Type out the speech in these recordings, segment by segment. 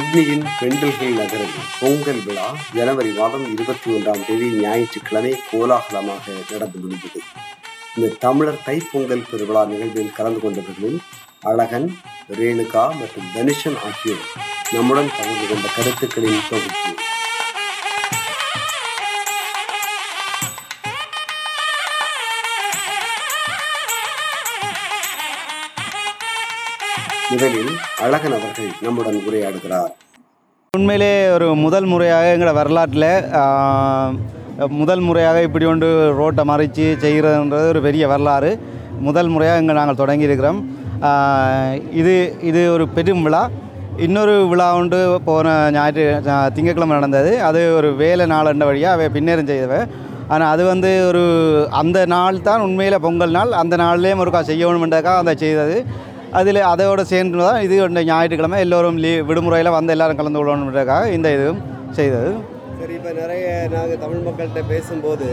சிட்னியின் பெண்டில்ஹில் நகரில் பொங்கல் விழா ஜனவரி மாதம் இருபத்தி ஒன்றாம் தேதி ஞாயிற்றுக்கிழமை கோலாகலமாக நடந்து முடிந்தது. இந்த தமிழர் தைப்பொங்கல் பெருவிழா நிகழ்வில் கலந்து கொண்டவர்களில் அழகன் ரேணுகா மற்றும் தனுஷன் ஆகியோர் நம்முடன் பகிர்ந்து கொண்ட கருத்துக்களின் தொகுப்பு. முதலில் அழகன் அவர்கள் நம்முடன் உரையாடுகிறார். உண்மையிலே ஒரு முதல் முறையாக எங்களோட வரலாற்றில் முதல் முறையாக இப்படி ஒன்று ரோட்டை மறைச்சு செய்கிறதுன்றது ஒரு பெரிய வரலாறு. முதல் முறையாக இங்கே நாங்கள் தொடங்கியிருக்கிறோம். இது இது ஒரு பெரும் விழா. இன்னொரு விழா உண்டு போன ஞாயிற்று திங்கட்கிழமை நடந்தது. அது ஒரு வேலை நாளண்ட வழியாக அவை பின்னேறும் செய்தவை. ஆனால் அது வந்து ஒரு அந்த நாள் தான் உண்மையில் பொங்கல் நாள். அந்த நாள்லேயும் ஒருக்கா செய்யணுமென்றக்காக அதை செய்தது. அதில் அதோட சேர்ந்து தான் இது இந்த ஞாயிற்றுக்கிழமை எல்லோரும் லீவ் விடுமுறையில் வந்து எல்லோரும் கலந்து கொள்ளணுன்றதுக்காக இந்த இதுவும் செய்தது. சரி இப்போ நிறைய நாங்கள் தமிழ் மக்கள்கிட்ட பேசும்போது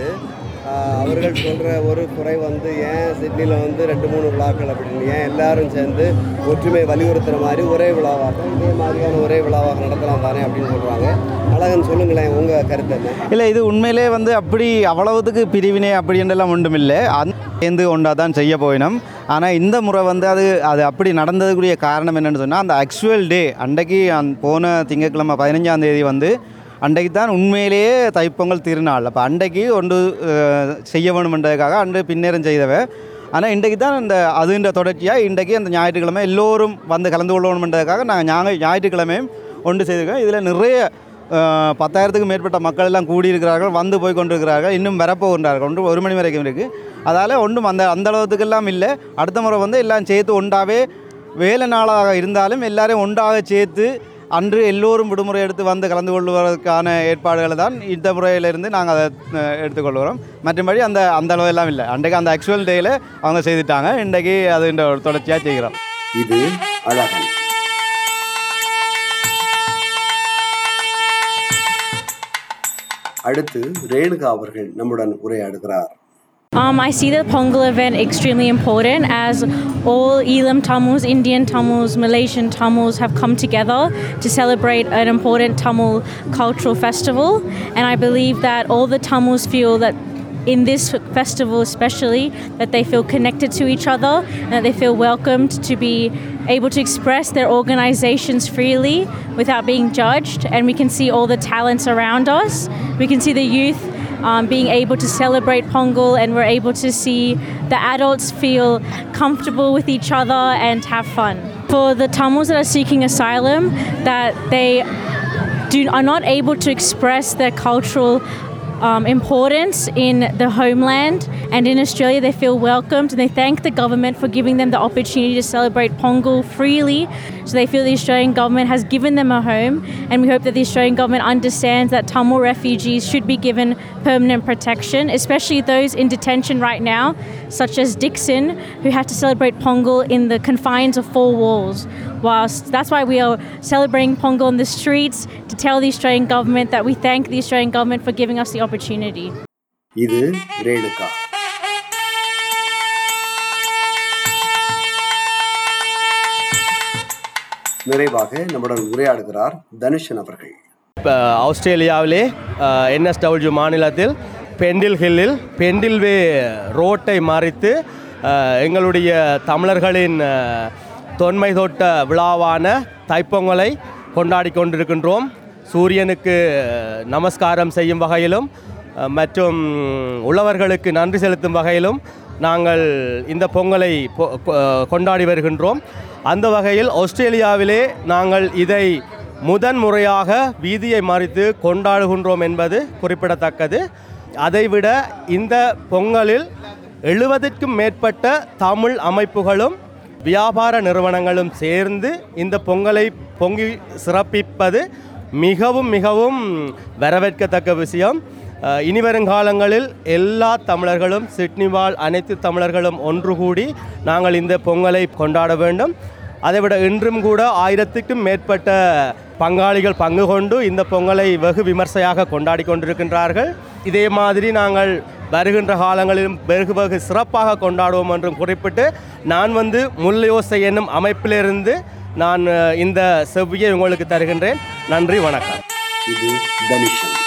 அவர்கள் சொல்கிற ஒரு குறை வந்து ஏன் சிட்னியில் வந்து ரெண்டு மூணு விழாக்கள் அப்படின்னு ஏன் எல்லாரும் சேர்ந்து ஒற்றுமை வலியுறுத்துகிற மாதிரி ஒரே விழாவாக இதே மாதிரியான ஒரே விழாவாக நடத்தலாம் தானே அப்படின்னு சொல்கிறாங்க அழகன் சொல்லுங்களேன் உங்கள் கருத்து என்ன? இல்லை இது உண்மையிலே வந்து அப்படி அவ்வளவுத்துக்கு பிரிவினை அப்படின்றெல்லாம் ஒன்றும் இல்லை அந்த சேர்ந்து ஒன்றா தான் செய்ய போயினோம். ஆனால் இந்த முறை வந்து அது அது அப்படி நடந்ததுக்குரிய காரணம் என்னென்னு சொன்னால் அந்த ஆக்சுவல் டே அன்றைக்கு அந் போன திங்கட்கிழமை பதினஞ்சாம் தேதி வந்து அன்றைக்கு தான் உண்மையிலேயே தைப்பொங்கல் திருநாள். அப்போ அன்றைக்கு ஒன்று செய்ய வேணுமென்றதுக்காக அன்று பின்னேறம் செய்தவ ஆனால் இன்றைக்கு தான் இந்த அதுன்ற தொடர்ச்சியாக இன்றைக்கு அந்த ஞாயிற்றுக்கிழமை எல்லோரும் வந்து கலந்து கொள்ளணுமென்றதுக்காக நாங்கள் ஞாயிறு ஞாயிற்றுக்கிழமையும் ஒன்று செய்திருக்கோம். இதில் நிறைய பத்தாயிரத்துக்கும் மேற்பட்ட மக்கள் எல்லாம் கூடியிருக்கிறார்கள் வந்து போய் கொண்டிருக்கிறார்கள் இன்னும் வரப்போகின்றார்கள். ஒன்று ஒரு மணி வரைக்கும் இருக்குது அதால் ஒன்றும் அந்த அந்த அளவுக்குலாம் இல்லை. அடுத்த முறை வந்து எல்லாம் சேர்த்து ஒன்றாவே வேலை நாளாக இருந்தாலும் எல்லோரும் ஒன்றாக சேர்த்து அன்று எல்லோரும் விடுமுறை எடுத்து வந்து கலந்து கொள்வதற்கான ஏற்பாடுகளை தான் இந்த முறையிலிருந்து நாங்கள் அதை எடுத்துக்கொள்கிறோம். மற்றபடி அந்த அந்த அளவெல்லாம் இல்லை. அன்றைக்கு அந்த ஆக்சுவல் டேயில் அவங்க செய்துட்டாங்க. இன்றைக்கு அது இந்த தொடர்ச்சியாக செய்கிறோம். இது அழகன். அடுத்து ரேணுகா அவர்கள் நம்முடன் உரையாடுகிறார். Um, I see the Pongal event extremely important as all Elam Tamils, Indian Tamils, Malaysian Tamils have come together to celebrate an important Tamil cultural festival. And I believe that all the Tamils feel that in this festival especially that they feel connected to each other and that they feel welcomed to be able to express their organizations freely without being judged and we can see all the talents around us we can see the youth um, being able to celebrate Pongal and we're able to see the adults feel comfortable with each other and have fun. For the Tamils that are seeking asylum, that they do, are not able to express their cultural um, importance in the homeland and in Australia. They feel welcomed and they thank the government for giving them the opportunity to celebrate Pongal freely. So they feel the Australian government has given them a home, and we hope that the Australian government understands that Tamil refugees should be given permanent protection, especially those in detention right now, such as Dixon, who have to celebrate Pongal in the confines of four walls. Whilst that's why we are celebrating Pongal in the streets to tell the Australian government that we thank the Australian government for giving us the opportunity. இது ரேணுகா நிறைவாக நம்முடன் உரையாடுகிறார் தனுஷன் அவர்கள். இப்போ ஆஸ்திரேலியாவிலே NSW மாநிலத்தில் பெண்டில் ஹில்லில் பெண்டில்வே ரோட்டை மறித்து எங்களுடைய தமிழர்களின் தொன்மை தொட்ட விழாவான தைப்பொங்கலை கொண்டாடி கொண்டிருக்கின்றோம். சூரியனுக்கு நமஸ்காரம் செய்யும் வகையிலும் மற்றும் உழவர்களுக்கு நன்றி செலுத்தும் வகையிலும் நாங்கள் இந்த பொங்கலை பொ- கொண்டாடி வருகின்றோம். அந்த வகையில் ஆஸ்திரேலியாவிலே நாங்கள் இதை முதன் முறையாக வீதியை மறித்து கொண்டாடுகின்றோம் என்பது குறிப்பிடத்தக்கது. அதைவிட இந்த பொங்கலில் எழுபதுக்கும் மேற்பட்ட தமிழ் அமைப்புகளும் வியாபார நிறுவனங்களும் சேர்ந்து இந்த பொங்கலை பொங்கி சிறப்பிப்பது மிகவும் மிகவும் வரவேற்கத்தக்க விஷயம். இனி வருங்காலங்களில் எல்லா தமிழர்களும் சிட்னி வாழ் அனைத்து தமிழர்களும் ஒன்று கூடி நாங்கள் இந்த பொங்கலை கொண்டாட வேண்டும். அதைவிட இன்றும் கூட ஆயிரத்துக்கும் மேற்பட்ட பங்காளிகள் பங்கு கொண்டு இந்த பொங்கலை வெகு விமர்சையாக கொண்டாடி கொண்டிருக்கின்றார்கள். இதே மாதிரி நாங்கள் வருகின்ற காலங்களிலும் வெகு வெகு சிறப்பாக கொண்டாடுவோம் என்றும் குறிப்பிட்டு நான் வந்து முல்லையோசை என்னும் அமைப்பிலிருந்து நான் இந்த செவ்வியை உங்களுக்கு தருகின்றேன். நன்றி வணக்கம். இது தனிஷன்